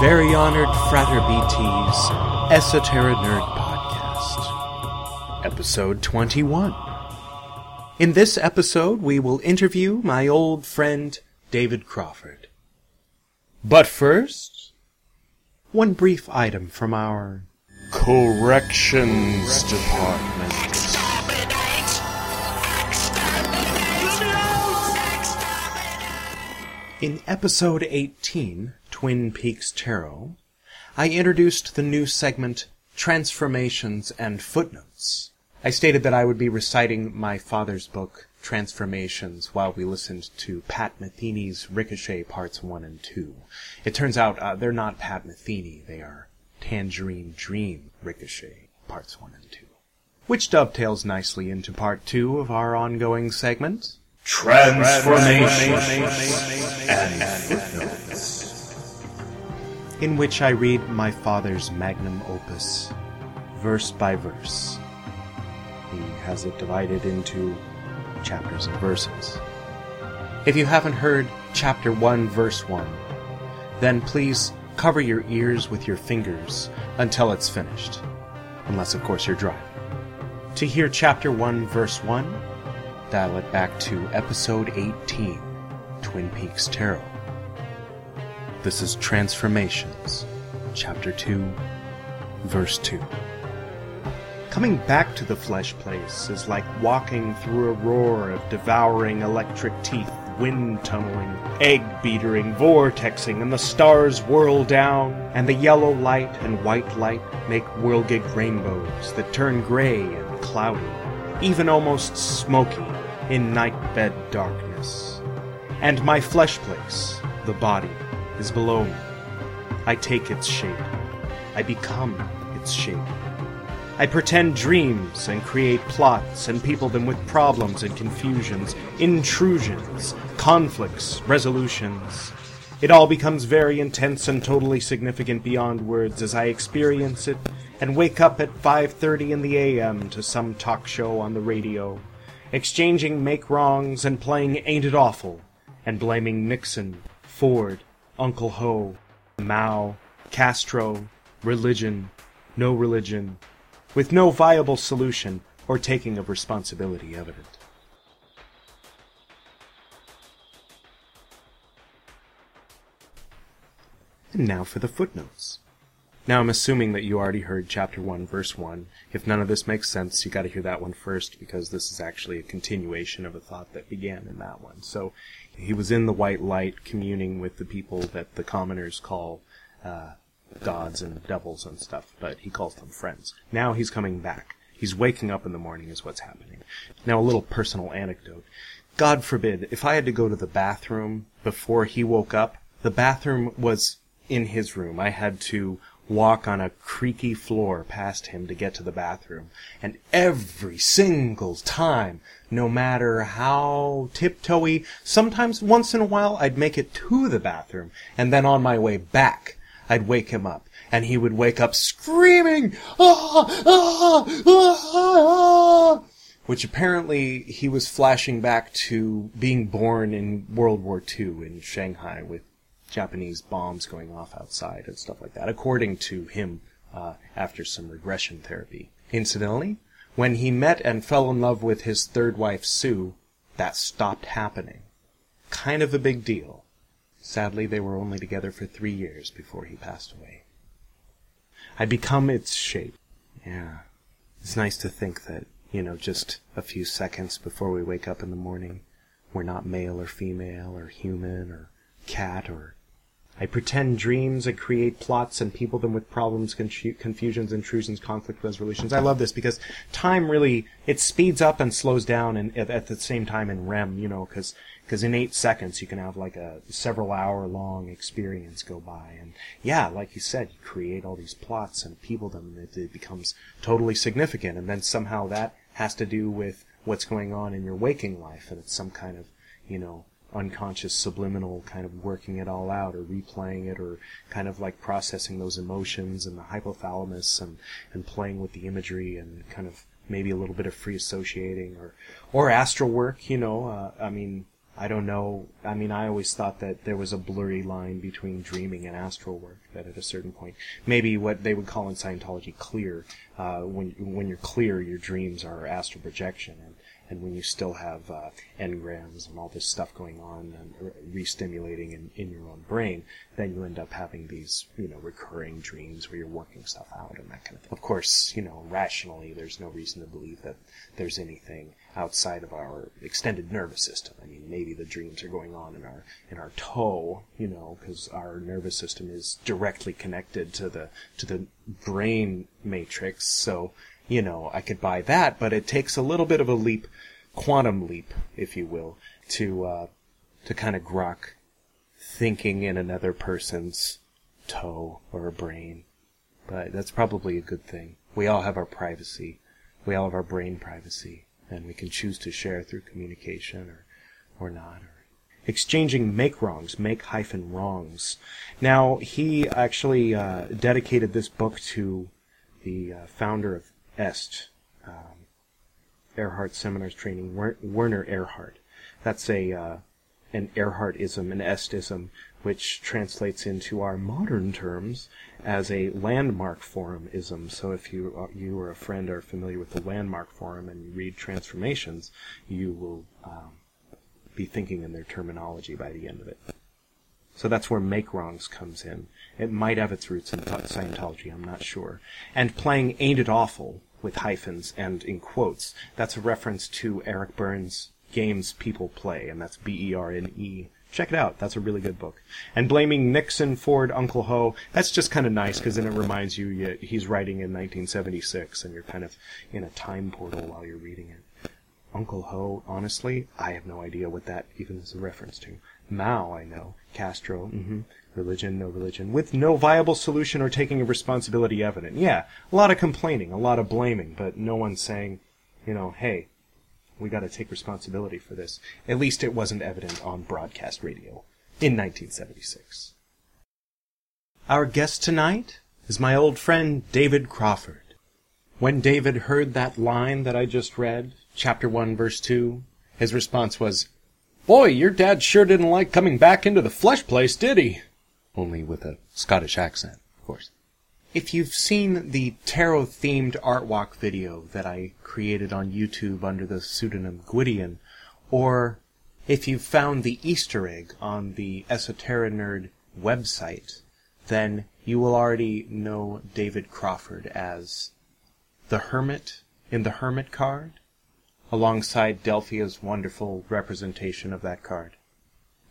Very Honored Frater BT's Esoteric Nerd Podcast, Episode 21. In this episode, we will interview my old friend David Crawford. But first, one brief item from our Corrections Department. In episode 18, Twin Peaks Tarot, I introduced the new segment Transformations and Footnotes. I stated that I would be reciting my father's book, Transformations, while we listened to Pat Metheny's Ricochet Parts 1 and 2. It turns out uh, they're not Pat Metheny, they are Tangerine Dream Ricochet Parts 1 and 2. Which dovetails nicely into part 2 of our ongoing segment, Transformation and footnotes. In which I read my father's magnum opus, verse by verse. He has it divided into chapters and verses. If you haven't heard chapter 1, verse 1, then please cover your ears with your fingers until it's finished. Unless, of course, you're driving. To hear chapter 1, verse 1, dial it back to episode 18, Twin Peaks Tarot. This is Transformations, Chapter 2, Verse 2. Coming back to the flesh place is like walking through a roar of devouring electric teeth, wind tunneling, egg beatering, vortexing, and the stars whirl down, and the yellow light and white light make whirlgig rainbows that turn gray and cloudy, even almost smoky in night bed darkness. And my flesh place, the body, is below me. I take its shape. I become its shape. I pretend dreams and create plots and people them with problems and confusions, intrusions, conflicts, resolutions. It all becomes very intense and totally significant beyond words as I experience it and wake up at 5:30 in the AM to some talk show on the radio, exchanging make wrongs and playing Ain't It Awful and blaming Nixon, Ford, Uncle Ho, Mao, Castro, religion, no religion, with no viable solution or taking of responsibility evident. And now for the footnotes. Now I'm assuming that you already heard chapter 1 verse 1. If none of this makes sense, you gotta hear that one first because this is actually a continuation of a thought that began in that one. So he was in the white light communing with the people that the commoners call uh, gods and devils and stuff, but he calls them friends. Now he's coming back. He's waking up in the morning is what's happening. Now a little personal anecdote. God forbid, if I had to go to the bathroom before he woke up, the bathroom was in his room. I had to walk on a creaky floor past him to get to the bathroom. And every single time, no matter how tiptoey, sometimes once in a while I'd make it to the bathroom, and then on my way back, I'd wake him up. And he would wake up screaming, ah, ah, ah, ah, which apparently he was flashing back to being born in World War II in Shanghai with Japanese bombs going off outside and stuff like that, according to him uh, after some regression therapy. Incidentally, when he met and fell in love with his third wife, Sue, that stopped happening. Kind of a big deal. Sadly, they were only together for three years before he passed away. I become its shape. Yeah. It's nice to think that, you know, just a few seconds before we wake up in the morning, we're not male or female or human or cat or I pretend dreams and create plots and people them with problems, confu- confusions, intrusions, conflict resolutions. I love this because time really it speeds up and slows down, and at, the same time in REM, you know, because because in eight seconds you can have like a several hour long experience go by, and yeah, like you said, you create all these plots and people them, it, it becomes totally significant, and then somehow that has to do with what's going on in your waking life, and it's some kind of you know unconscious subliminal kind of working it all out or replaying it or kind of like processing those emotions and the hypothalamus and, and playing with the imagery and kind of maybe a little bit of free associating or or astral work you know uh, i mean I don't know. I mean, I always thought that there was a blurry line between dreaming and astral work. That at a certain point, maybe what they would call in Scientology clear. Uh, when when you're clear, your dreams are astral projection, and when you still have uh, engrams and all this stuff going on and re-stimulating in, in your own brain, then you end up having these, you know, recurring dreams where you're working stuff out and that kind of thing. Of course, you know, rationally, there's no reason to believe that there's anything outside of our extended nervous system. I mean, maybe the dreams are going on in our in our toe, you know, because our nervous system is directly connected to the to the brain matrix. So you know, I could buy that, but it takes a little bit of a leap, quantum leap, if you will, to uh, to kind of grok thinking in another person's toe or brain. But that's probably a good thing. We all have our privacy. We all have our brain privacy, and we can choose to share through communication or or not. Or exchanging make wrongs, make hyphen wrongs. Now he actually uh, dedicated this book to the uh, founder of EST, um, Erhard Seminars Training, Werner Erhard. That's a uh, an Erhardism, an Estism, which translates into our modern terms as a landmark forumism. So if you uh, you or a friend are familiar with the landmark forum and you read transformations, you will um, be thinking in their terminology by the end of it. So that's where make wrongs comes in. It might have its roots in Scientology, I'm not sure. And playing Ain't It Awful with hyphens and in quotes. That's a reference to Eric Berne's Games People Play, and that's B-E-R-N-E. Check it out. That's a really good book. And blaming Nixon, Ford, Uncle Ho, that's just kind of nice because then it reminds you he's writing in 1976 and you're kind of in a time portal while you're reading it. Uncle Ho, honestly, I have no idea what that even is a reference to. Mao, I know. Castro, mm-hmm religion, no religion, with no viable solution or taking of responsibility evident. Yeah, a lot of complaining, a lot of blaming, but no one saying, you know, hey, we got to take responsibility for this. At least it wasn't evident on broadcast radio in 1976. Our guest tonight is my old friend David Crawford. When David heard that line that I just read, chapter 1, verse 2, his response was, Boy, your dad sure didn't like coming back into the flesh place, did he? only with a Scottish accent, of course. If you've seen the tarot themed art walk video that I created on YouTube under the pseudonym Gwydion, or if you've found the Easter egg on the Esoteric Nerd website, then you will already know David Crawford as the Hermit in the Hermit card, alongside Delphia's wonderful representation of that card.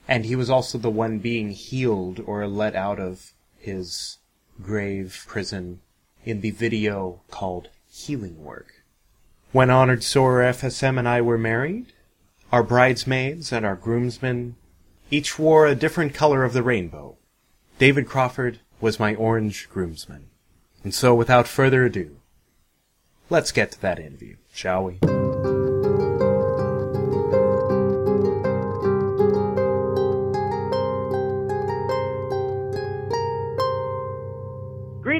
And he was also the one being healed or let out of his grave prison in the video called Healing Work. When Honored Soror FSM and I were married, our bridesmaids and our groomsmen each wore a different color of the rainbow. David Crawford was my orange groomsman. And so without further ado, let's get to that interview, shall we?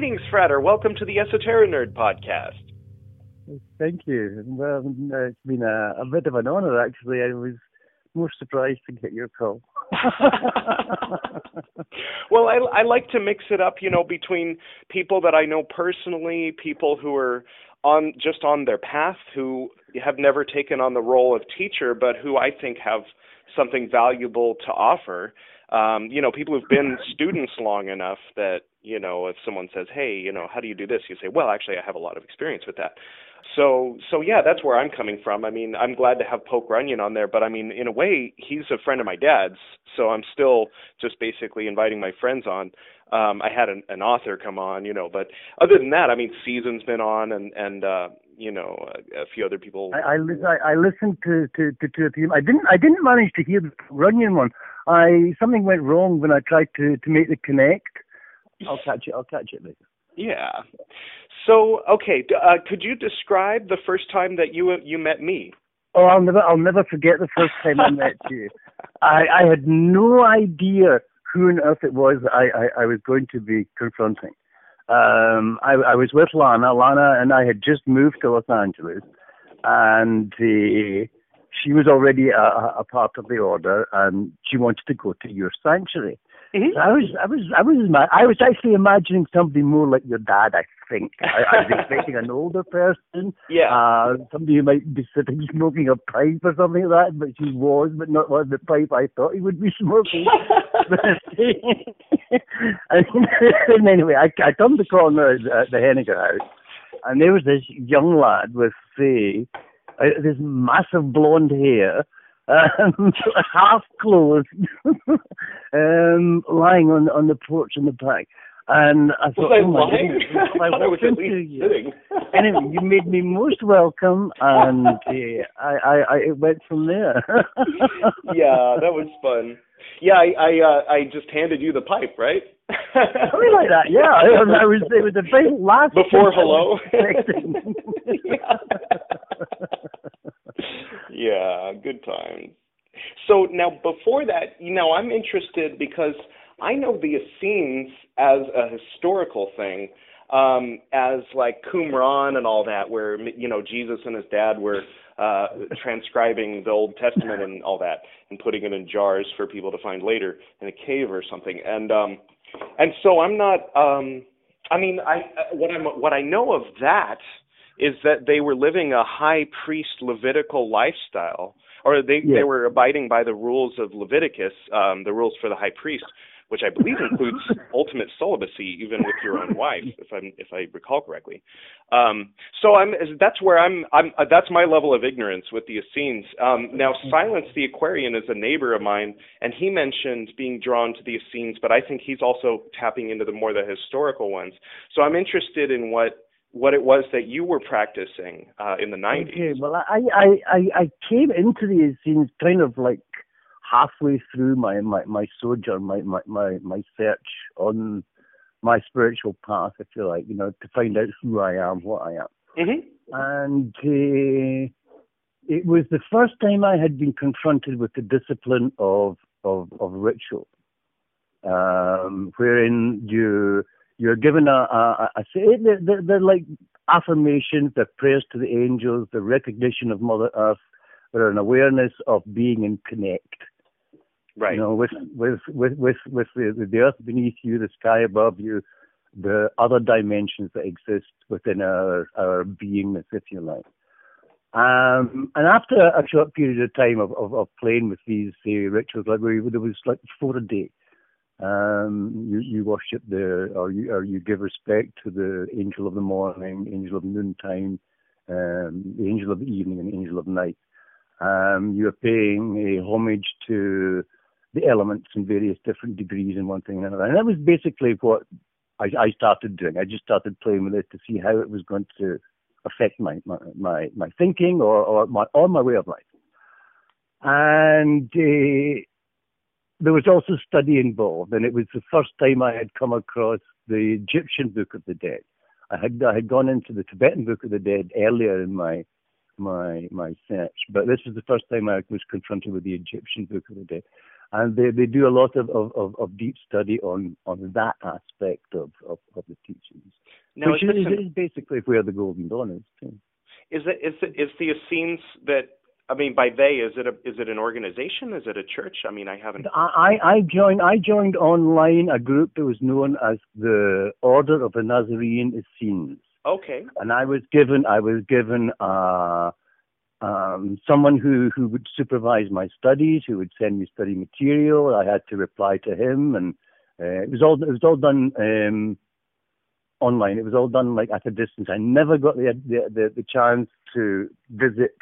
Greetings, Frater. Welcome to the Esoteric Nerd podcast. Thank you. Well, it's been a, a bit of an honor, actually. I was more surprised to get your call. well, I, I like to mix it up, you know, between people that I know personally, people who are on just on their path, who have never taken on the role of teacher, but who I think have something valuable to offer. Um, you know, people who've been students long enough that you know if someone says hey you know how do you do this? You say well actually i have a lot of experience with that. So so yeah that's where i'm coming from. I mean i'm glad to have poke runyon on there but i mean in a way he's a friend of my dad's so i'm still just basically inviting my friends on. Um i had an, an author come on you know but other than that i mean season's been on and and uh you know a, a few other people. I i, I listened to to to, to few i didn't i didn't manage to hear the runyon one. I something went wrong when i tried to to make the connect I'll catch it. I'll catch it later. Yeah. So, okay, uh, could you describe the first time that you you met me? Oh, I'll never I'll never forget the first time I met you. I I had no idea who on earth it was I I, I was going to be confronting. Um, I, I was with Lana. Lana and I had just moved to Los Angeles, and uh, she was already a, a part of the order, and she wanted to go to your sanctuary. I was, I was, I was, I was actually imagining somebody more like your dad. I think I, I was expecting an older person, Yeah. uh, somebody who might be sitting smoking a pipe or something like that. But she was, but not of the pipe I thought he would be smoking. and, anyway, I, I turned the corner at the Henniger house, and there was this young lad with, say, uh, this massive blonde hair, um, half clothed, um, lying on on the porch in the back. And I thought, Was I oh my lying? goodness, I if I thought I was walked into you- sitting. anyway, you made me most welcome, and uh, I, I, I it went from there. yeah, that was fun. Yeah, I I, uh, I just handed you the pipe, right? Something like that. Yeah, I, I was. It was the very last Before hello. expecting. Yeah, good times. So now, before that, you know, I'm interested because I know the Essenes as a historical thing, um, as like Qumran and all that, where you know Jesus and his dad were uh, transcribing the Old Testament and all that, and putting it in jars for people to find later in a cave or something. And um, and so I'm not. Um, I mean, I uh, what I'm what I know of that is that they were living a high priest Levitical lifestyle, or they Yeah. they were abiding by the rules of Leviticus, um, the rules for the high priest, which I believe includes ultimate celibacy, even with your own wife, if I'm if I recall correctly. Um, so I'm that's where I'm I'm uh, that's my level of ignorance with the Essenes. Um, now, Silence the Aquarian is a neighbor of mine, and he mentioned being drawn to the Essenes, but I think he's also tapping into the more the historical ones. So I'm interested in what what it was that you were practicing uh, in the 90s. Okay, well, I, I, I, I came into the Essenes kind of like halfway through my, my, my sojourn, my, my, my, my search on my spiritual path, if you like, you know, to find out who I am, what I am. hmm And uh, it was the first time I had been confronted with the discipline of, of, of ritual, um, wherein you, you're given a, a, a, a they're, they're, they're like affirmations, they're prayers to the angels, the recognition of Mother Earth, they're an awareness of being in connect. Right. You know, with with with with with the, the earth beneath you, the sky above you, the other dimensions that exist within our our beingness, if you like. Um, and after a short period of time of, of, of playing with these say, rituals, like we, there was like four a day. Um, you, you worship the, or you, or you give respect to the angel of the morning, angel of noontime, um, the angel of the evening, and angel of night. Um, you are paying a homage to the elements in various different degrees and one thing and another. And that was basically what I, I started doing. I just started playing with it to see how it was going to affect my my my, my thinking or, or my or my way of life. And uh, there was also study involved, and it was the first time I had come across the Egyptian Book of the Dead. I had I had gone into the Tibetan Book of the Dead earlier in my my my search, but this was the first time I was confronted with the Egyptian Book of the Dead, and they, they do a lot of, of, of, deep study on, on that aspect of, of, of the teachings, Now, which is, is, this an- is basically where the Golden Dawn is. Too. is it is it, is the Essenes that I mean by they is it a is it an organization is it a church I mean I haven't I, I joined I joined online a group that was known as the Order of the Nazarene Essenes. okay and I was given I was given uh, um, someone who who would supervise my studies, who would send me study material. I had to reply to him, and uh, it was all it was all done um, online. It was all done like at a distance. I never got the the the, the chance to visit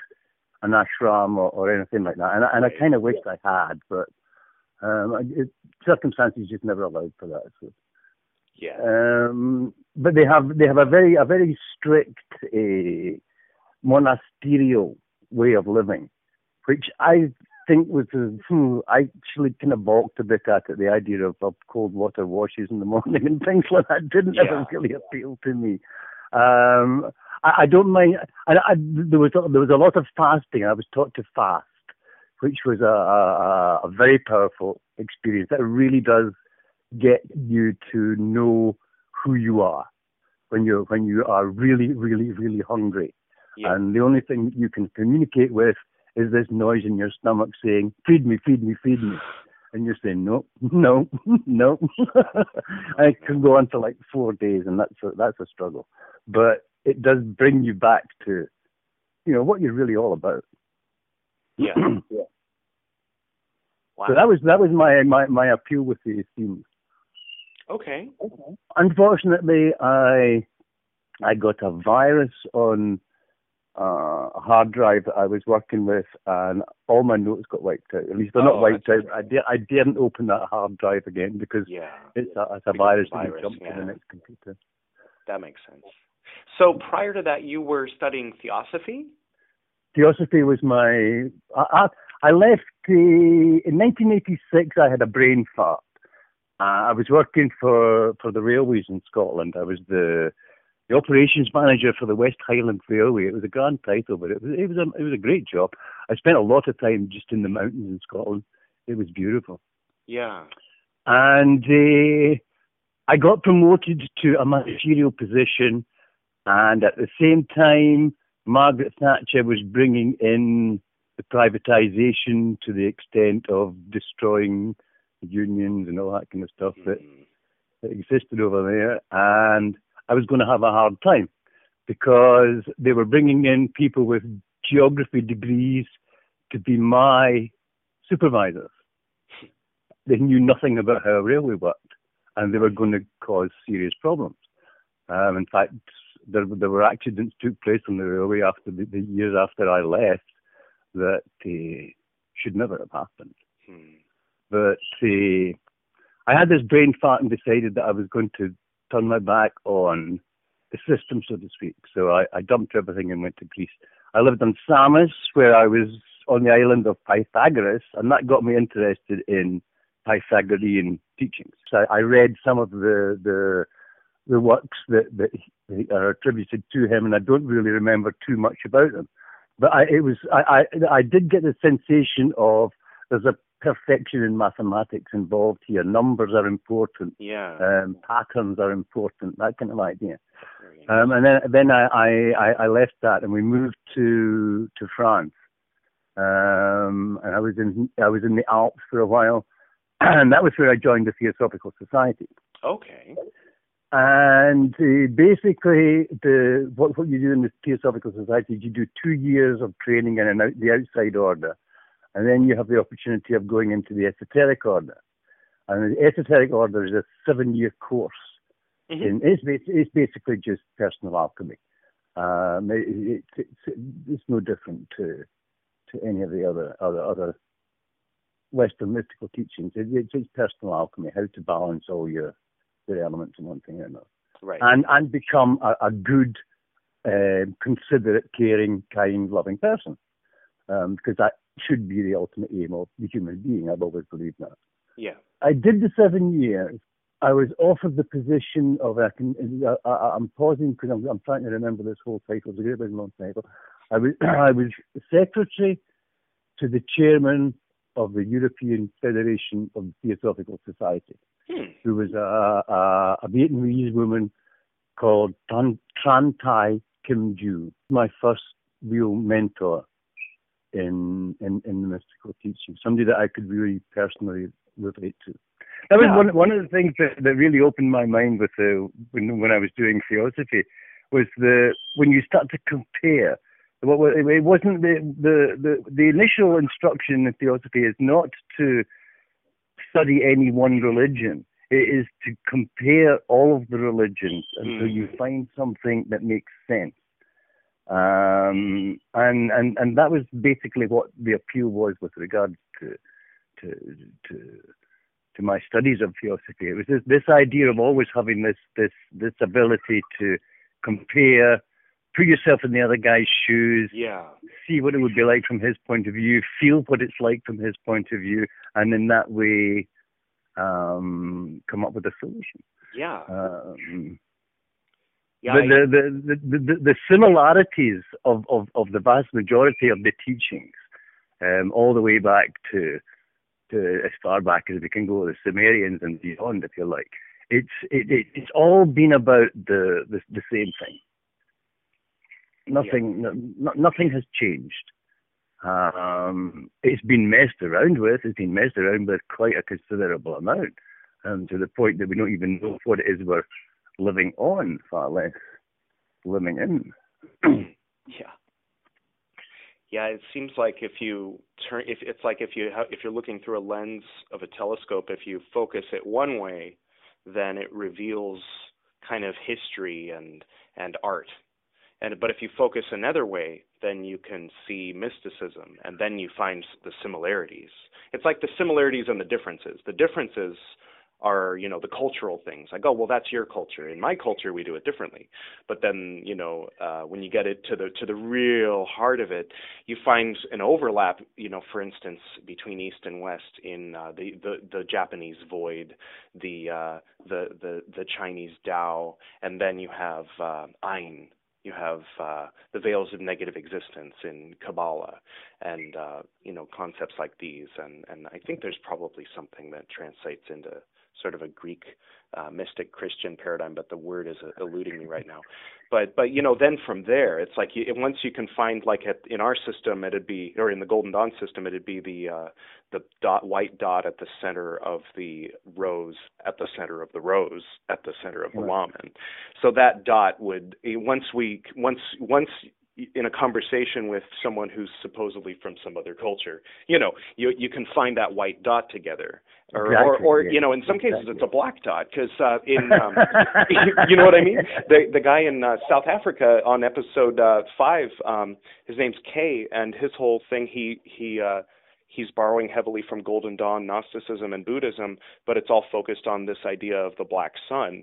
an ashram or, or anything like that, and, I- and I kind of wished I had, but um, it, circumstances just never allowed for that. So. yeah Um, but they have they have a very a very strict uh, monasterial way of living, which I think was uh, hmm, I actually kind of balked a bit at it. The idea of, of cold water washes in the morning and things like that didn't Yeah. ever really appeal to me. Um, I, I don't mind. I, I, there was a, there was a lot of fasting. I was taught to fast, which was a, a, a very powerful experience. That really does get you to know who you are when you're when you are really really really hungry yeah and the only thing you can communicate with is this noise in your stomach saying, feed me, feed me, feed me. And you're saying, no, no, no. and it can go on for like four days and that's a, that's a struggle. But it does bring you back to, you know, what you're really all about. Yeah. yeah. Wow. So that was that was my my my appeal with the Essenes. Okay. Unfortunately, I I got a virus on uh, a hard drive that I was working with, and all my notes got wiped out. At least they're oh, not wiped out. I, di- I didn't open that hard drive again because yeah. it's a, it's a virus, virus that jumped yeah. to the next computer. That makes sense. So prior to that, you were studying theosophy. Theosophy was my. I, I, I left the in 1986. I had a brain fart. Uh, I was working for for the railways in Scotland. I was the the operations manager for the West Highland Railway. It was a grand title, but it was it was a it was a great job. I spent a lot of time just in the mountains in Scotland. It was beautiful. Yeah. And uh, I got promoted to a managerial position, and at the same time, Margaret Thatcher was bringing in the privatization to the extent of destroying unions and all that kind of stuff that, Mm. that existed over there. And I was going to have a hard time because they were bringing in people with geography degrees to be my supervisors. They knew nothing about how a railway worked, and they were going to cause serious problems. Um, in fact, there, there were accidents took place on the railway after the, the years after I left that uh, should never have happened. Hmm. But uh, I had this brain fart and decided that I was going to turn my back on the system, so to speak. So I, I dumped everything and went to Greece. I lived on Samos, where I was on the island of Pythagoras, and that got me interested in Pythagorean teachings. So I, I read some of the the, the works that, that are attributed to him, and I don't really remember too much about them. But I, it was I, I I did get the sensation of there's a perfection in mathematics involved here. Numbers are important. Yeah. Um, patterns are important. That kind of idea. Um, and then then I, I, I left that and we moved to to France. Um, and I was in I was in the Alps for a while, and that was where I joined the Theosophical Society. Okay. And uh, basically, the what, what you do in the Theosophical Society is you do two years of training in an out, the outside order, and then you have the opportunity of going into the esoteric order. And the esoteric order is a seven-year course. Mhm. In, it's, it's basically just personal alchemy. Um, it, it, it's, it's no different to to any of the other other other Western mystical teachings. It, it's, it's personal alchemy, how to balance all your your elements in one thing or another, Right. and and become a, a good, um considerate, caring, kind, loving person. Um, because that should be the ultimate aim of the human being. I've always believed that. yeah. I did the seven years. I was offered the position of I can. I, I, I'm pausing because I'm, I'm trying to remember this whole title. It's a great big long title. I was I was secretary to the chairman of the European Federation of Theosophical Society, Hmm. who was a, a, a Vietnamese woman called Tran, Tran Thai Kim Ju, my first real mentor in, in in the mystical teaching. Somebody that I could really personally relate to. That was Yeah. one one of the things that, that really opened my mind with the when when I was doing theosophy was the when you start to compare. What it wasn't the the the, the initial instruction in theosophy is not to study any one religion. It is to compare all of the religions until Mm. you find something that makes sense. Um, and, and, and that was basically what the appeal was with regards to, to, to, to my studies of theosophy. It was this, this idea of always having this, this, this ability to compare, put yourself in the other guy's shoes, Yeah. see what it would be like from his point of view, feel what it's like from his point of view, and in that way, um, come up with a solution. Yeah. Um, yeah. the, the, the, the, the, similarities of, of, of the vast majority of the teachings, um, all the way back to, to as far back as we can go, the Sumerians and beyond, if you like. It's it, it it's all been about the the, the same thing. Nothing no, no, nothing has changed. Um, it's been messed around with. It's been messed around with quite a considerable amount, um, to the point that we don't even know what it is we're living on, far less living in. yeah. Yeah, it seems like if you turn, if it's like if you if you're looking through a lens of a telescope, if you focus it one way, then it reveals kind of history and and art and but if you focus another way then you can see mysticism and then you find the similarities it's like the similarities and the differences the differences are you know the cultural things. Like oh well that's your culture. In my culture we do it differently. But then you know uh, when you get it to the to the real heart of it you find an overlap you know for instance between east and west in uh, the, the the japanese void the uh, the the the chinese dao and then you have uh, ein you have uh, the veils of negative existence in Kabbalah, and uh, you know concepts like these, and and I think there's probably something that translates into sort of a Greek uh, mystic Christian paradigm, but the word is eluding me right now. But but you know then from there it's like you, once you can find like at, in our system it'd be or in the Golden Dawn system it'd be the uh, the dot white dot at the center of the rose at the center of the rose at the center of the right. Lamen. So that dot would once we once once in a conversation with someone who's supposedly from some other culture, you know, you you can find that white dot together, or exactly, or, or yeah. you know, in some cases it's a black dot because uh, in um, you know what I mean. The the guy in uh, South Africa on episode uh, five, um, his name's Kay, and his whole thing he he. uh he's borrowing heavily from Golden Dawn, Gnosticism, and Buddhism, but it's all focused on this idea of the black sun.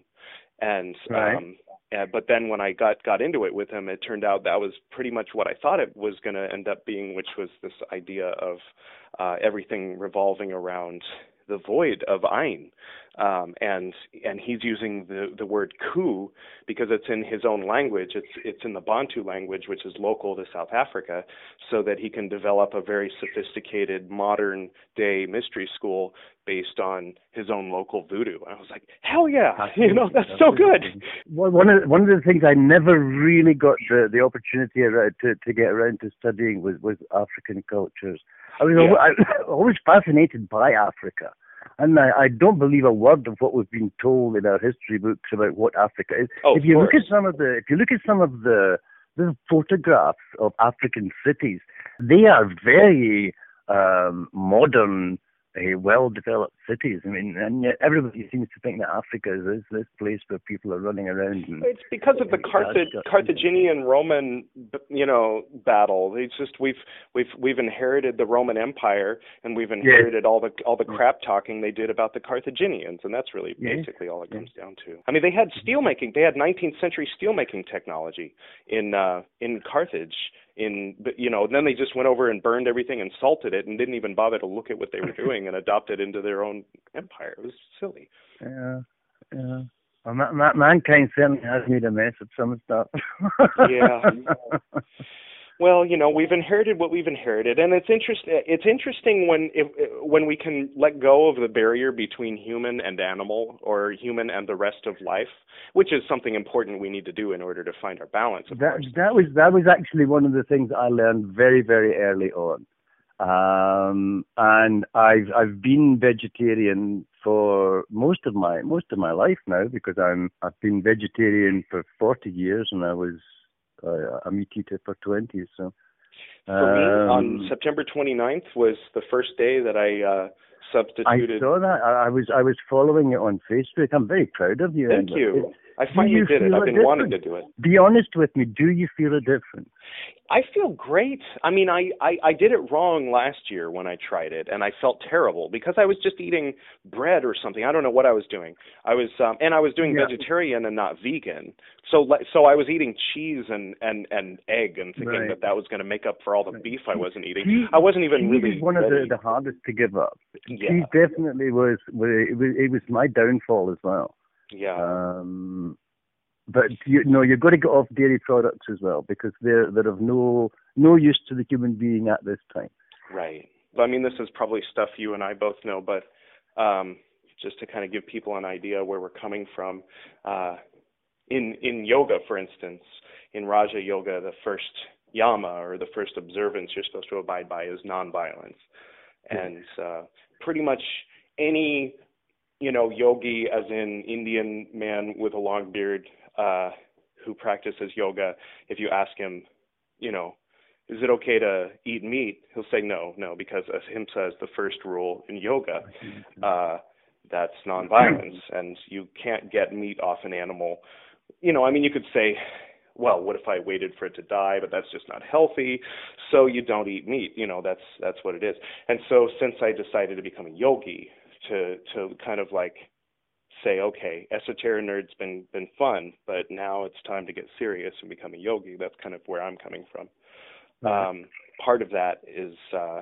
And right. um, uh, but then when I got got into it with him, it turned out that was pretty much what I thought it was going to end up being, which was this idea of uh, everything revolving around the void of Ein, um, and and he's using the the word ku because it's in his own language. It's it's in the Bantu language, which is local to South Africa, so that he can develop a very sophisticated modern day mystery school based on his own local voodoo. I was like, hell yeah, you know that's so good. Well, one of one of the things I never really got the the opportunity to to get around to studying was was African cultures. I was yeah. I, always fascinated by Africa. And I, I don't believe a word of what we've been told in our history books about what Africa is. Oh, if you look at some of the if you look at some of the the photographs of African cities, they are very um, modern uh, well-developed cities. I mean, and yet everybody seems to think that Africa is this, place where people are running around. And, it's because of the Carthage, Carthaginian Roman, you know, battle. It's just we've we've we've inherited the Roman Empire, and we've inherited yes. all the all the crap talking they did about the Carthaginians, and that's really yes. basically all it comes yes. down to. I mean, they had steelmaking. They had 19th century steelmaking technology in uh, in Carthage in you know then they just went over and burned everything and salted it and didn't even bother to look at what they were doing and adopt it into their own empire. It was silly. Yeah yeah. Well, ma- mankind certainly has made a mess of some stuff. Yeah Well, you know, we've inherited what we've inherited, and it's interesting. It's interesting when if, when we can let go of the barrier between human and animal, or human and the rest of life, which is something important we need to do in order to find our balance. that course. that was that was actually one of the things I learned very very early on, um, and I've I've been vegetarian for most of my most of my life now because I'm I've been vegetarian for 40 years, and I was uh, a meat for 20. So for me, on um, September 29th was the first day that I uh, substituted. I saw that. I, I, was I was following it on Facebook. I'm very proud of you. Thank you. It, I finally did it. I've been wanting to do it. Be honest with me. Do you feel a difference? I feel great. I mean, I, I I did it wrong last year when I tried it, and I felt terrible because I was just eating bread or something. I don't know what I was doing. I was um, and I was doing yeah. vegetarian and not vegan. So so I was eating cheese and and and egg and thinking right. that that was going to make up for all the beef I wasn't eating. Cheese, I wasn't even really. was one ready. of the, the hardest to give up. Yeah. Cheese definitely was. It was it was my downfall as well. Yeah. Um, but you know you've got to get off dairy products as well because they're they're of no no use to the human being at this time. Right. I mean, this is probably stuff you and I both know, but um, just to kind of give people an idea where we're coming from, uh, in in yoga, for instance, in Raja Yoga, the first yama or the first observance you're supposed to abide by is nonviolence, and uh, pretty much any you know yogi, as in Indian man with a long beard uh, who practices yoga, if you ask him, you know, is it okay to eat meat? He'll say no, no, because as him says the first rule in yoga, uh, that's nonviolence, and you can't get meat off an animal. You know, I mean, you could say, well, what if I waited for it to die? But that's just not healthy. So you don't eat meat. You know, that's that's what it is. And so since I decided to become a yogi, to to kind of like say, okay, esoteric nerd's been been fun, but now it's time to get serious and become a yogi. That's kind of where I'm coming from. Um, part of that is uh,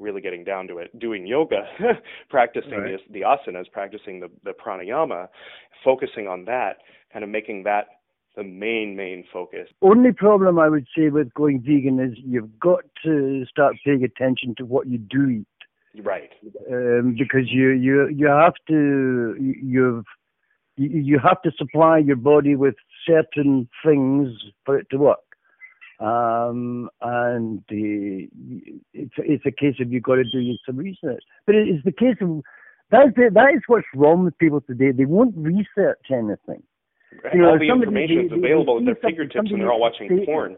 really getting down to it, doing yoga, practicing right. the, the asanas, practicing the, the pranayama, focusing on that, kind of making that the main main focus. Only problem I would say with going vegan is you've got to start paying attention to what you do eat. Right. Um, because you you you have to you've you have to supply your body with certain things for it to work. Um, and the, it's it's a case of you've got to do some research. But it's the case of that's it, that is what's wrong with people today. They won't research anything. You know, all the information is available at their fingertips, and they're all watching porn.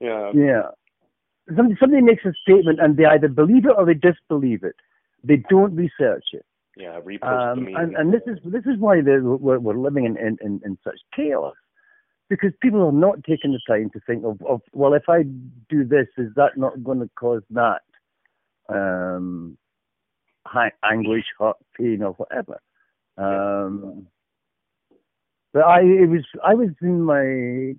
Yeah. Yeah. Somebody, somebody makes a statement, and they either believe it or they disbelieve it. They don't research it. Yeah, repost um. And, and this is this is why we're, we're living in, in, in, in such chaos because people are not taking the time to think of, of well, if I do this, is that not going to cause that um, anguish, hurt, pain, or whatever? Um, but I it was I was in my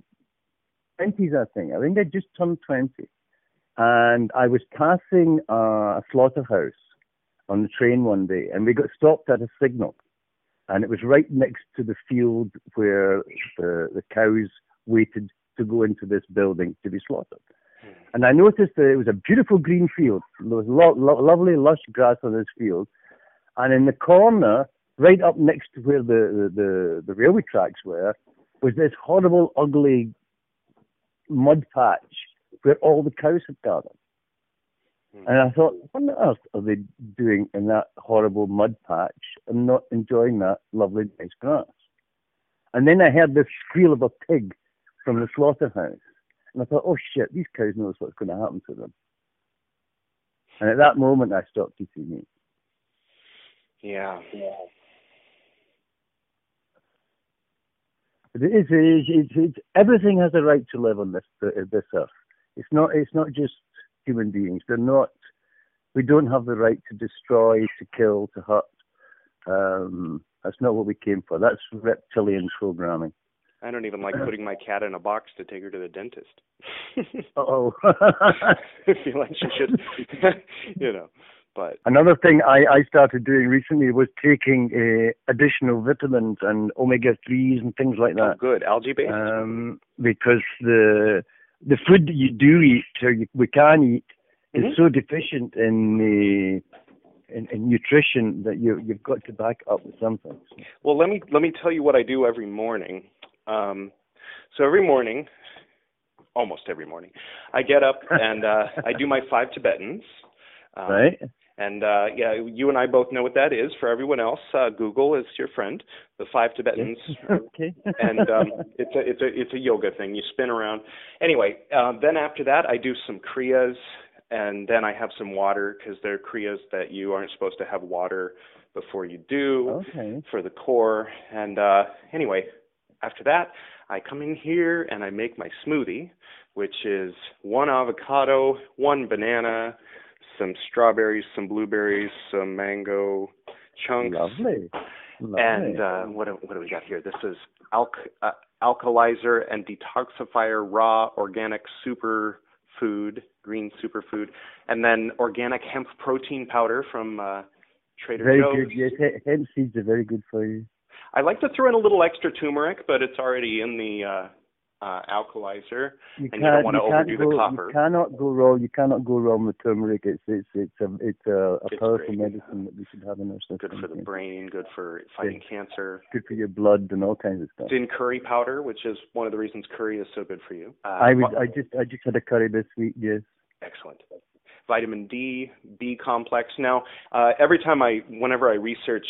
twenties, I think. I think I just turned twenty, and I was passing uh, a slaughterhouse on the train one day, and we got stopped at a signal, and it was right next to the field where the the cows waited to go into this building to be slaughtered. And I noticed that it was a beautiful green field. There was lo- lo- lovely lush grass on this field, and in the corner right up next to where the, the, the railway tracks were, was this horrible, ugly mud patch where all the cows had gathered. Hmm. And I thought, what on earth are they doing in that horrible mud patch and not enjoying that lovely nice grass? And then I heard the squeal of a pig from the slaughterhouse. And I thought, oh shit, these cows know what's going to happen to them. And at that moment, I stopped eating meat. Yeah. yeah. It is. It's, it's, it's, everything has a right to live on this uh, this earth. It's not. It's not just human beings. They're not. We don't have the right to destroy, to kill, to hurt. Um, that's not what we came for. That's reptilian programming. I don't even like putting my cat in a box to take her to the dentist. oh. I feel like she should, you know. But another thing I, I started doing recently was taking uh, additional vitamins and omega threes and things like that. Oh, good algae based. Um, because the the food that you do eat or you, we can eat mm-hmm. is so deficient in the in, in, nutrition that you you've got to back up with something. Well, let me let me tell you what I do every morning. Um, so every morning, almost every morning, I get up and uh, I do my five Tibetans. Um, right. And uh, yeah, you and I both know what that is. For everyone else, uh, Google is your friend. The five Tibetans. okay. and um, it's a it's a it's a yoga thing. You spin around. Anyway, uh, then after that, I do some kriyas, and then I have some water because there are kriyas that you aren't supposed to have water before you do okay. for the core. And uh, anyway, after that, I come in here and I make my smoothie, which is one avocado, one banana some strawberries, some blueberries, some mango chunks. Lovely. Lovely. And uh, what what do we got here? This is alk- uh, alkalizer and detoxifier raw organic super food, green superfood, and then organic hemp protein powder from uh, Trader very Joe's. Very good. Yes, hemp seeds are very good for you. I like to throw in a little extra turmeric, but it's already in the uh, uh, alkalizer, You and you don't want to overdo go, the copper. You cannot go wrong. You cannot go wrong with turmeric. It's it's it's a it's a, a It's powerful great. medicine that we should have in our system. Good for the brain, good for fighting cancer. Good for your blood and all kinds of stuff. It's in curry powder, which is one of the reasons curry is so good for you. Uh, I would. I just I just had a curry this week. Yes. Excellent. Vitamin D, B complex. Now, uh, every time I, whenever I research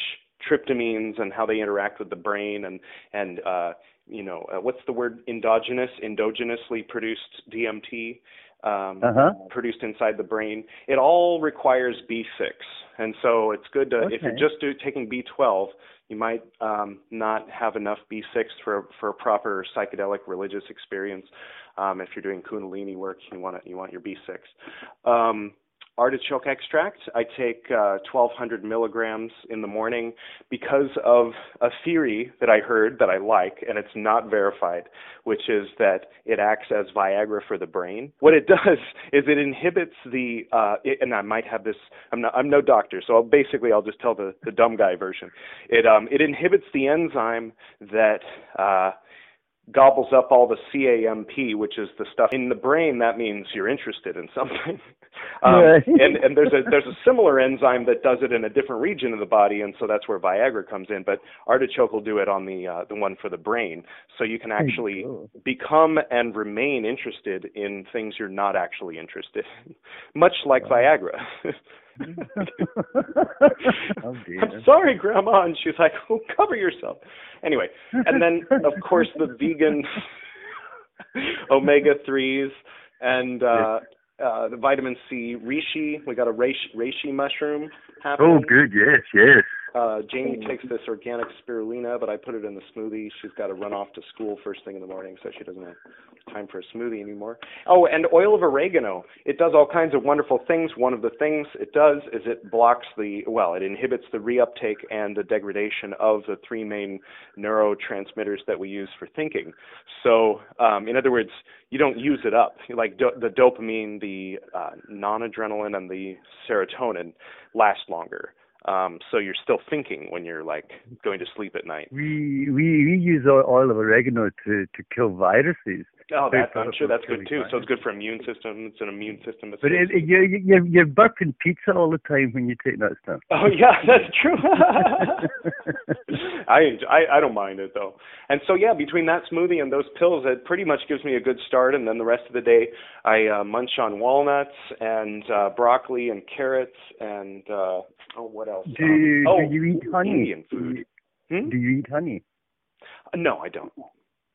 tryptamines and how they interact with the brain, and and uh, you know, uh, what's the word? Endogenous, endogenously produced DMT. Um, Uh huh. produced inside the brain. It all requires B6, and so it's good to if you're just do, taking B12, you might um, not have enough B6 for for a proper psychedelic religious experience. Um, if you're doing Kundalini work, you want it, you want your B6. Um, artichoke extract. I take uh, 1,200 milligrams in the morning because of a theory that I heard that I like, and it's not verified, which is that it acts as Viagra for the brain. What it does is it inhibits the, uh, it, and I might have this. I'm not. I'm no doctor, so I'll, basically I'll just tell the the dumb guy version. It um it inhibits the enzyme that. Uh, gobbles up all the CAMP, which is the stuff in the brain. That means you're interested in something. um, and and there's a there's a similar enzyme that does it in a different region of the body, and so that's where Viagra comes in. But artichoke will do it on the uh, the one for the brain, so you can actually go. become and remain interested in things you're not actually interested in, much like Viagra. oh. I'm sorry, Grandma. And she's like, oh, cover yourself. Anyway, and then, of course, the vegan omega 3s and uh, uh, the vitamin C reishi. We got a reishi, reishi mushroom happening. Oh, good. Yes, yes. Uh, Jamie takes this organic spirulina, but I put it in the smoothie. She's got to run off to school first thing in the morning, so she doesn't have time for a smoothie anymore. Oh, and oil of oregano. It does all kinds of wonderful things. One of the things it does is it blocks the, well, it inhibits the reuptake and the degradation of the three main neurotransmitters that we use for thinking. So, um, in other words, you don't use it up. Like do- the dopamine, the uh, noradrenaline, and the serotonin last longer. Um, so you're still thinking when you're like going to sleep at night. We we we use oil of oregano to to kill viruses. Oh, that, I'm sure that's good too. So it's good for immune system. It's an immune system. But it, it, you're, you're you're burping pizza all the time when you take that stuff. oh yeah, that's true. I, enjoy, I I don't mind it though. And so yeah, between that smoothie and those pills, it pretty much gives me a good start. And then the rest of the day, I uh, munch on walnuts and uh, broccoli and carrots and uh, oh, what else? Do you, oh, do you eat honey? Indian food. Hmm? Do you eat honey? No, I don't.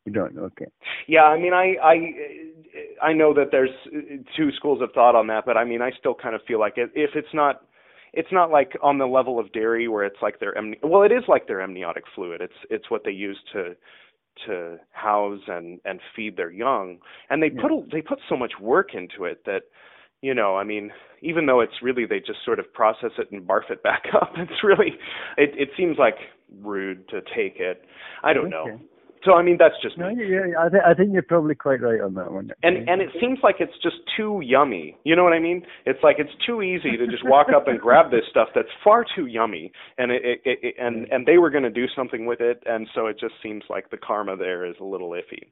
You don't. Okay. Yeah, I mean, I I I know that there's uh, two schools of thought on that, but I mean, I still kind of feel like it, if it's not it's not like on the level of dairy where it's like their amni- well, it is like their amniotic fluid. It's it's what they use to to house and and feed their young, and they put a, they put so much work into it that you know, I mean, even though it's really they just sort of process it and barf it back up, it's really it it seems like rude to take it. I don't know. So I mean, that's just No, me. yeah, I, th- I think you're probably quite right on that one. And and it seems like it's just too yummy. You know what I mean? It's like it's too easy to just walk up and grab this stuff that's far too yummy, and it, it, it and and they were going to do something with it, and so it just seems like the karma there is a little iffy.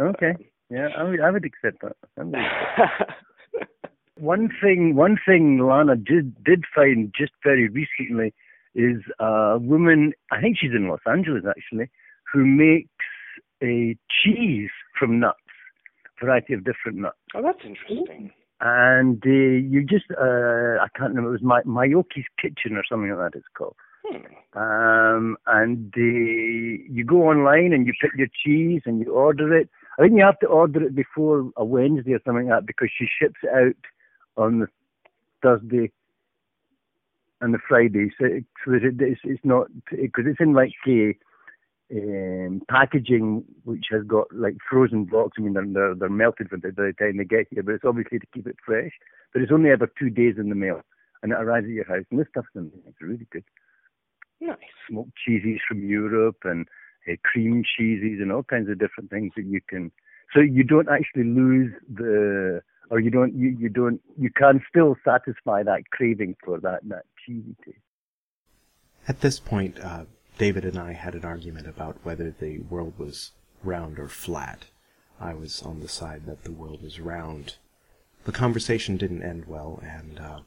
Okay. Yeah, I would, I would accept that. I would accept One thing, one thing Lana did did find just very recently is a woman. I think she's in Los Angeles actually, who makes a cheese from nuts, variety of different nuts. oh, that's interesting. And uh, you just, uh, I can't remember, it was my Miyoko's Kitchen or something like that it's called. Hmm. Um, and uh, you go online and you pick your cheese and you order it. I think you have to order it before a Wednesday or something like that because she ships it out on the Thursday and the Friday. So, it, so it's, it's not because it's in like a um, packaging which has got like frozen blocks. I mean, they're they're, they're melted by the by the time they get here, but it's obviously to keep it fresh. But it's only ever two days in the mail, and it arrives at your house. And this stuff's amazing. It's really good Nice. smoked cheeses from Europe and uh, cream cheeses and all kinds of different things that you can. So you don't actually lose the, or you don't, you, you don't, you can still satisfy that craving for that that cheesy taste. At this point, uh, David and I had an argument about whether the world was round or flat. I was on the side that the world was round. The conversation didn't end well, and, uh,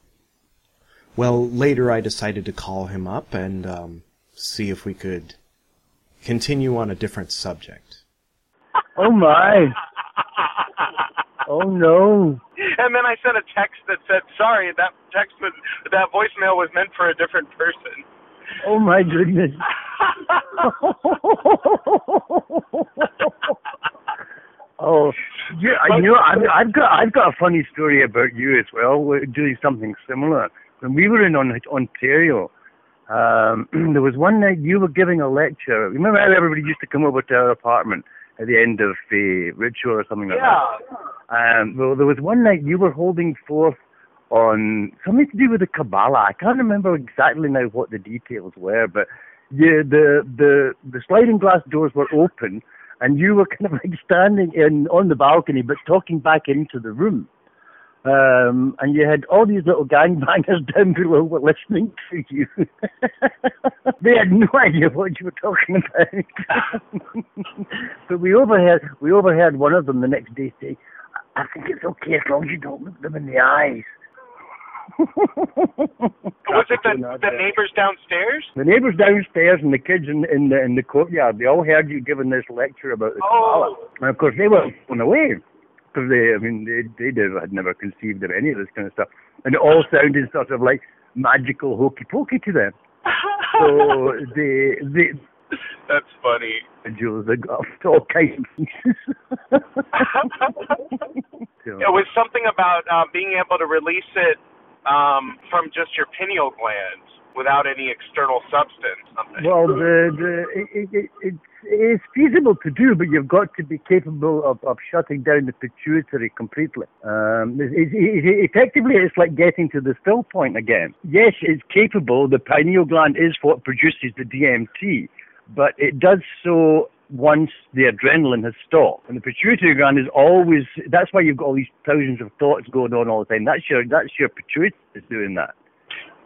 well, later I decided to call him up and, um, see if we could continue on a different subject. Oh my. Oh no. And then I sent a text that said, "Sorry, that text was that voicemail was meant for a different person." Oh my goodness. oh, yeah, you know, I've, I've got I've got a funny story about you as well. We're doing something similar. When we were in Ontario, um, there was one night you were giving a lecture. Remember how everybody used to come over to our apartment at the end of the ritual or something like yeah. that? Um, well, there was one night you were holding forth on something to do with the Kabbalah. I can't remember exactly now what the details were, but yeah, the the the sliding glass doors were open, and you were kind of like standing in on the balcony, but talking back into the room. Um, and you had all these little gangbangers down below were listening to you. they had no idea what you were talking about. but we overheard we overheard one of them the next day say, "I think it's okay as long as you don't look them in the eyes." Was it the, the neighbors downstairs? The neighbors downstairs and the kids in, in the in the courtyard. They all heard you giving this lecture about the oh. Kabbalah, and of course they were blown away because they, I mean, they they did, had never conceived of any of this kind of stuff, and it all sounded sort of like magical hokey pokey to them. so they they. That's funny. Jules, they got all kinds of pieces. so. It was something about uh, being able to release it um, from just your pineal gland without any external substance. Something. Well, the, the it, it, it, it's feasible to do, but you've got to be capable of, of shutting down the pituitary completely. Um, it, it, effectively, it's like getting to the still point again. Yes, it's capable. The pineal gland is what produces the DMT, but it does so once the adrenaline has stopped. And the pituitary gland is always that's why you've got all these thousands of thoughts going on all the time. That's your that's your pituitary is doing that.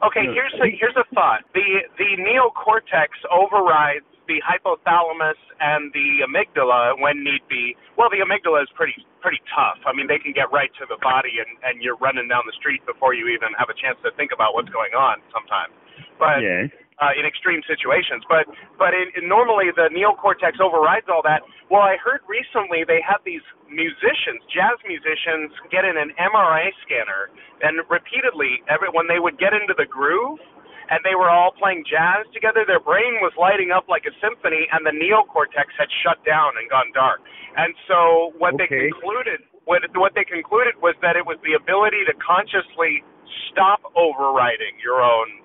Okay, here's a here's a thought. The the neocortex overrides the hypothalamus and the amygdala when need be. Well, the amygdala is pretty pretty tough. I mean, they can get right to the body and and you're running down the street before you even have a chance to think about what's going on sometimes. But yes uh, in extreme situations. But but in, in normally the neocortex overrides all that. Well, I heard recently they had these musicians, jazz musicians, get in an MRI scanner, and repeatedly, every when they would get into the groove. And they were all playing jazz together. Their brain was lighting up like a symphony, and the neocortex had shut down and gone dark. And so, what okay. they concluded, what what they concluded was that it was the ability to consciously stop overriding your own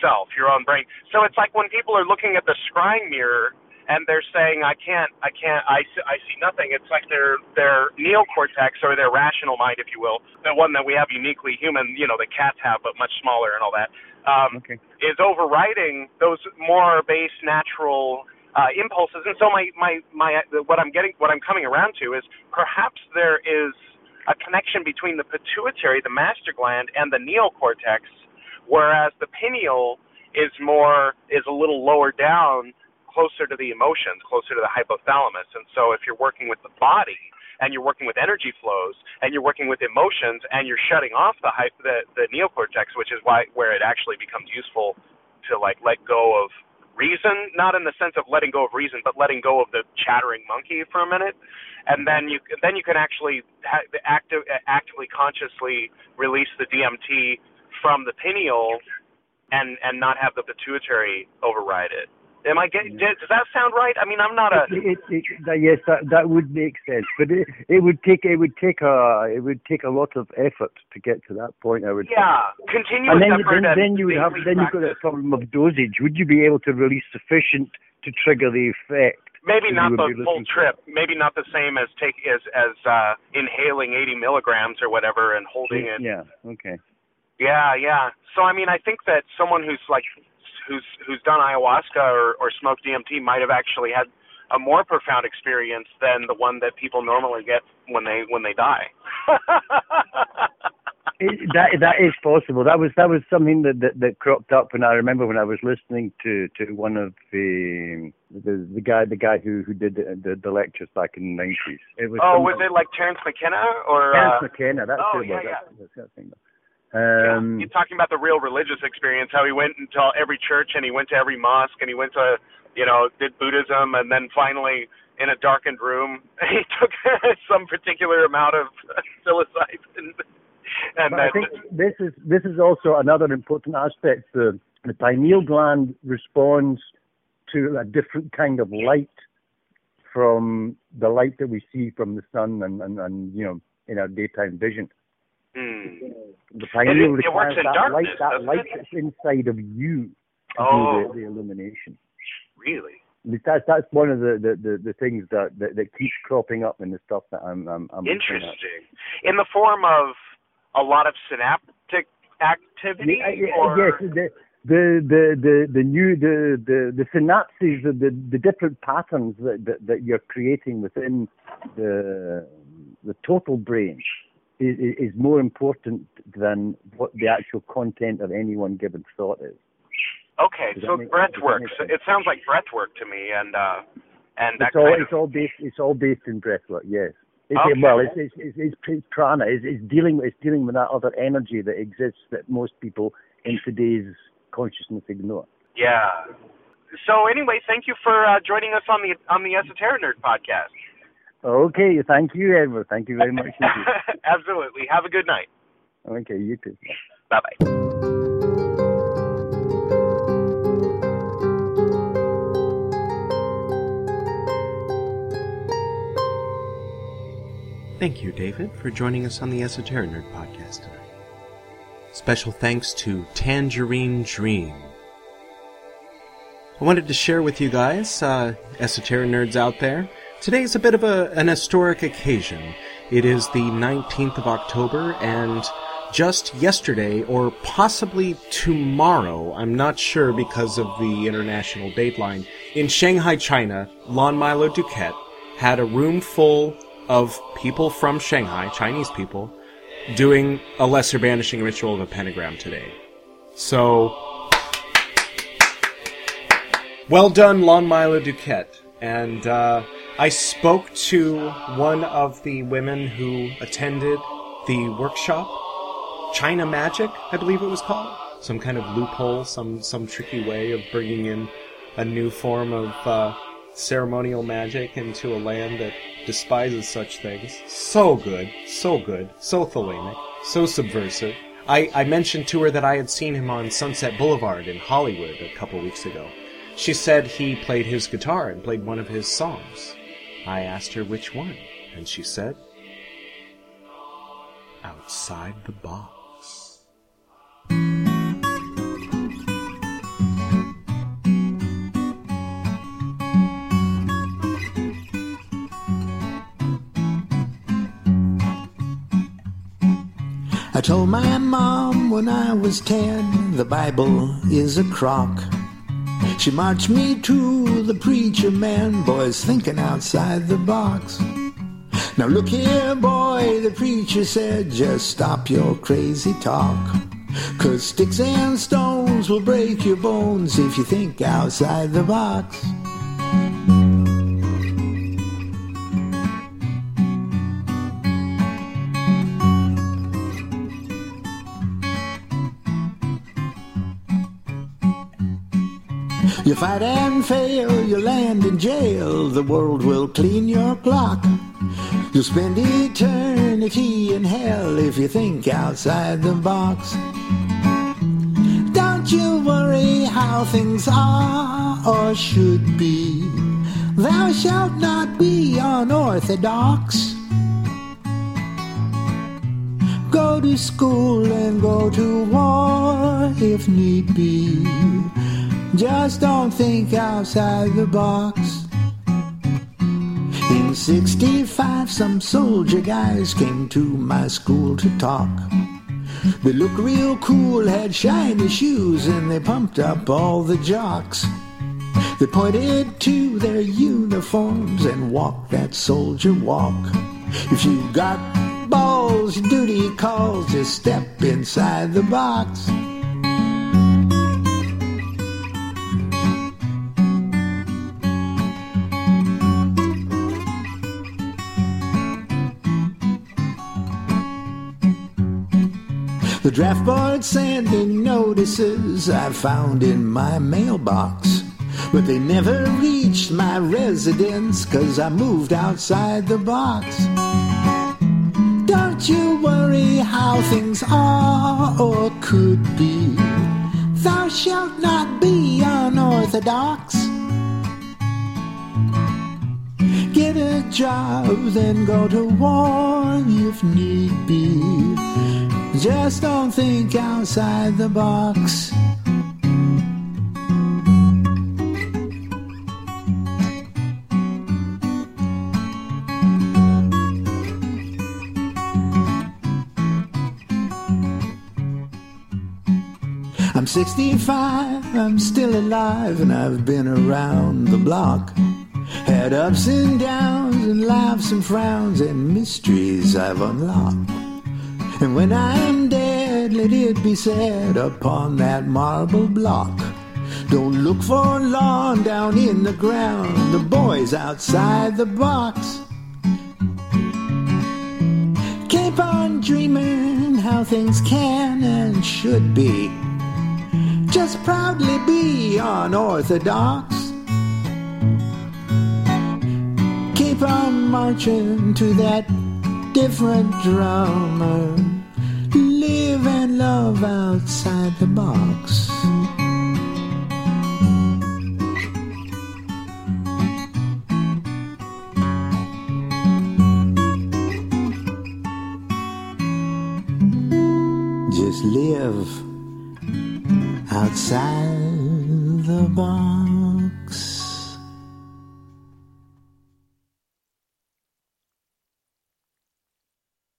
self, your own brain. So it's like when people are looking at the scrying mirror and they're saying, "I can't, I can't, I see, I see nothing." It's like their their neocortex or their rational mind, if you will, the one that we have uniquely human, you know, the cats have, but much smaller and all that, um, okay. is overriding those more base natural uh, impulses. And so my my my what I'm getting, what I'm coming around to is perhaps there is a connection between the pituitary, the master gland, and the neocortex whereas the pineal is more is a little lower down closer to the emotions closer to the hypothalamus. And so if you're working with the body and you're working with energy flows and you're working with emotions and you're shutting off the the, the neocortex which is why where it actually becomes useful to like let go of reason not in the sense of letting go of reason but letting go of the chattering monkey for a minute. And then you then you can actually ha- active, actively consciously release the DMT from the pineal and and not have the pituitary override it. Am I getting? Does that sound right? I mean, I'm not a. It, it, it, yes, that that would make sense, but it it would take it would take a it would take a lot of effort to get to that point. I would. Yeah, continuous and then, effort. Then, then you would have then you've got that problem of dosage. Would you be able to release sufficient to trigger the effect? Maybe not the full trip. Maybe not the same as take as as uh, inhaling 80 milligrams or whatever and holding it. Yeah. Okay. Yeah, yeah. So I mean, I think that someone who's like who's who's done ayahuasca or, or smoked DMT might have actually had a more profound experience than the one that people normally get when they when they die. it, that that is possible. That was that was something that, that that cropped up, and I remember when I was listening to to one of the the the guy the guy who who did the the, the lectures back in the nineties. It was oh, was it like Terence McKenna or Terence uh, McKenna? That's oh. Yeah, yeah. That's, that's, that's, um, yeah, he's talking about the real religious experience, how he went into every church and he went to every mosque and he went to, you know, did Buddhism and then finally in a darkened room he took some particular amount of psilocybin. And I think this is this is also another important aspect. The the pineal gland responds to a different kind of light from the light that we see from the sun and, and, and you know in our daytime vision. Mm. The pineal it, it requires that darkness, light, that light that's inside of you to oh. do the, the illumination. Really? That's that's one of the, the, the, the things that, that, that keeps cropping up in the stuff that I'm I'm, I'm interesting in the form of a lot of synaptic activity. Yeah, or? Yes, the, the the the the new the the the synapses the the different patterns that, that that you're creating within the the total brain is, is more important than what the actual content of any one given thought is. Okay, so breath work. So it sounds like breath work to me, and uh, and it's all it's all based it's all based in breath work. Yes. It's, okay. Well, it's it's, it's, it's prana. It's, it's dealing it's dealing with that other energy that exists that most people in today's consciousness ignore. Yeah. So anyway, thank you for uh, joining us on the on the Esoteric Nerd podcast. Okay, thank you, Edward. Thank you very much. Absolutely. Have a good night. Okay, you too. Bye bye. Thank you, David, for joining us on the Esoteric Nerd podcast tonight. Special thanks to Tangerine Dream. I wanted to share with you guys, uh, esoteric nerds out there, today is a bit of a, an historic occasion. It is the 19th of October, and just yesterday, or possibly tomorrow, I'm not sure because of the international dateline, in Shanghai, China, Lon Milo DuQuette had a room full of people from Shanghai, Chinese people, doing a lesser banishing ritual of a pentagram today. So, well done, Lon Milo DuQuette. And uh, I spoke to one of the women who attended the workshop, China Magic, I believe it was called. Some kind of loophole, some some tricky way of bringing in a new form of uh, ceremonial magic into a land that despises such things. So good, so good, so Thelemic, so subversive. I, I mentioned to her that I had seen him on Sunset Boulevard in Hollywood a couple weeks ago. She said he played his guitar and played one of his songs. I asked her which one, and she said, Outside the Box. I told my mom when I was ten the Bible is a crock. She marched me to the preacher man, boys thinking outside the box. Now look here, boy, the preacher said, just stop your crazy talk. Cause sticks and stones will break your bones if you think outside the box. You fight and fail, you land in jail, the world will clean your clock. You'll spend eternity in hell if you think outside the box. Don't you worry how things are or should be. Thou shalt not be unorthodox. Go to school and go to war if need be. Just don't think outside the box. In 65, some soldier guys came to my school to talk. They looked real cool, had shiny shoes, and they pumped up all the jocks. They pointed to their uniforms and walked that soldier walk. If you've got balls, your duty calls, just step inside the box. The draft board sending notices I found in my mailbox. But they never reached my residence cause I moved outside the box. Don't you worry how things are or could be. Thou shalt not be unorthodox. Get a job, then go to war if need be. Just don't think outside the box. I'm 65, I'm still alive, and I've been around the block. Had ups and downs, and laughs and frowns, and mysteries I've unlocked. And when I'm dead, let it be said upon that marble block. Don't look for long down in the ground, the boys outside the box. Keep on dreaming how things can and should be. Just proudly be unorthodox. Keep on marching to that different drummer. Live and love outside the box. Just live outside the box.